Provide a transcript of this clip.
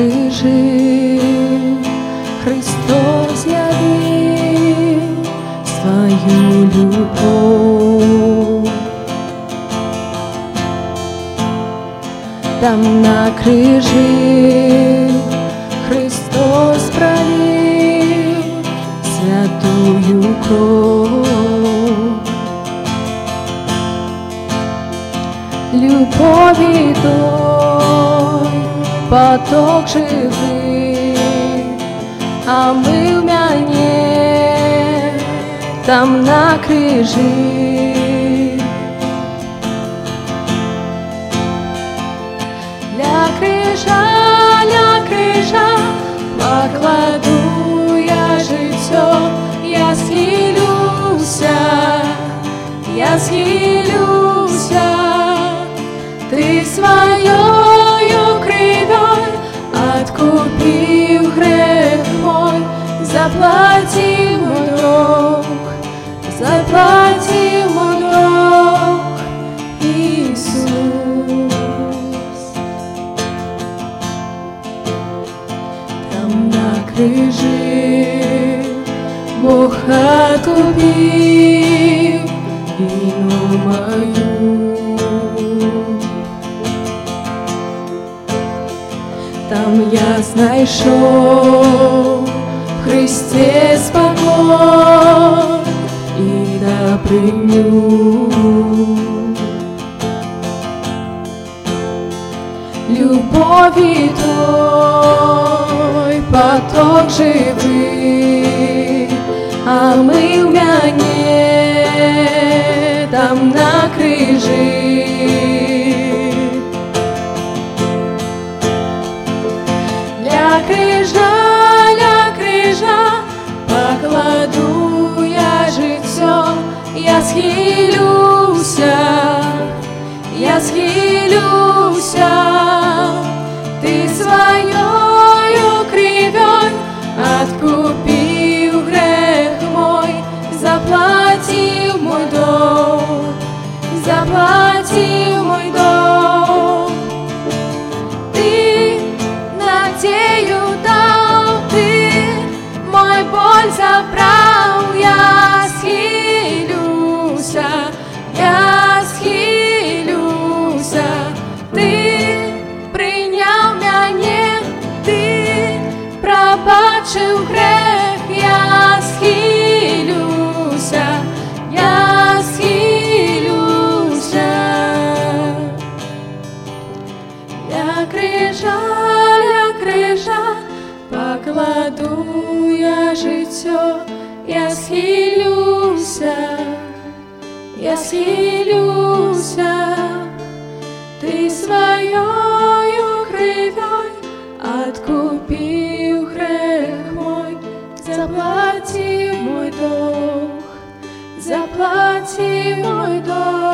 крижі Христос явив свою любов. Там на крижі Христос пролив святую кров. Любові той поток живий, а ми в мяне там на крижі. Ля крижа, ля крижа, покладу я життя, я схилюся, я схилюся, своєю кривой откупив грех мой, заплатив мой долг, заплатив мой долг, Иисус. Там на крижі Бог откупив вину мою. я знайшов в Христі спокой і доприню. Любові той поток живий, а ми в мяне там на Ля крижа, покладу я життя, я схилюся, я схилюся, ти своєю кривой откупив грех мой, заплатив мой долг, заплатив боль забрал, я схилюся, я схилюся, ты прийняв мене, ти пробачив я крижа, покладу я життя, я схилюся, я схилюся, ти своєю кривой откупив грех мой, заплатив мой долг, заплатив мой долг,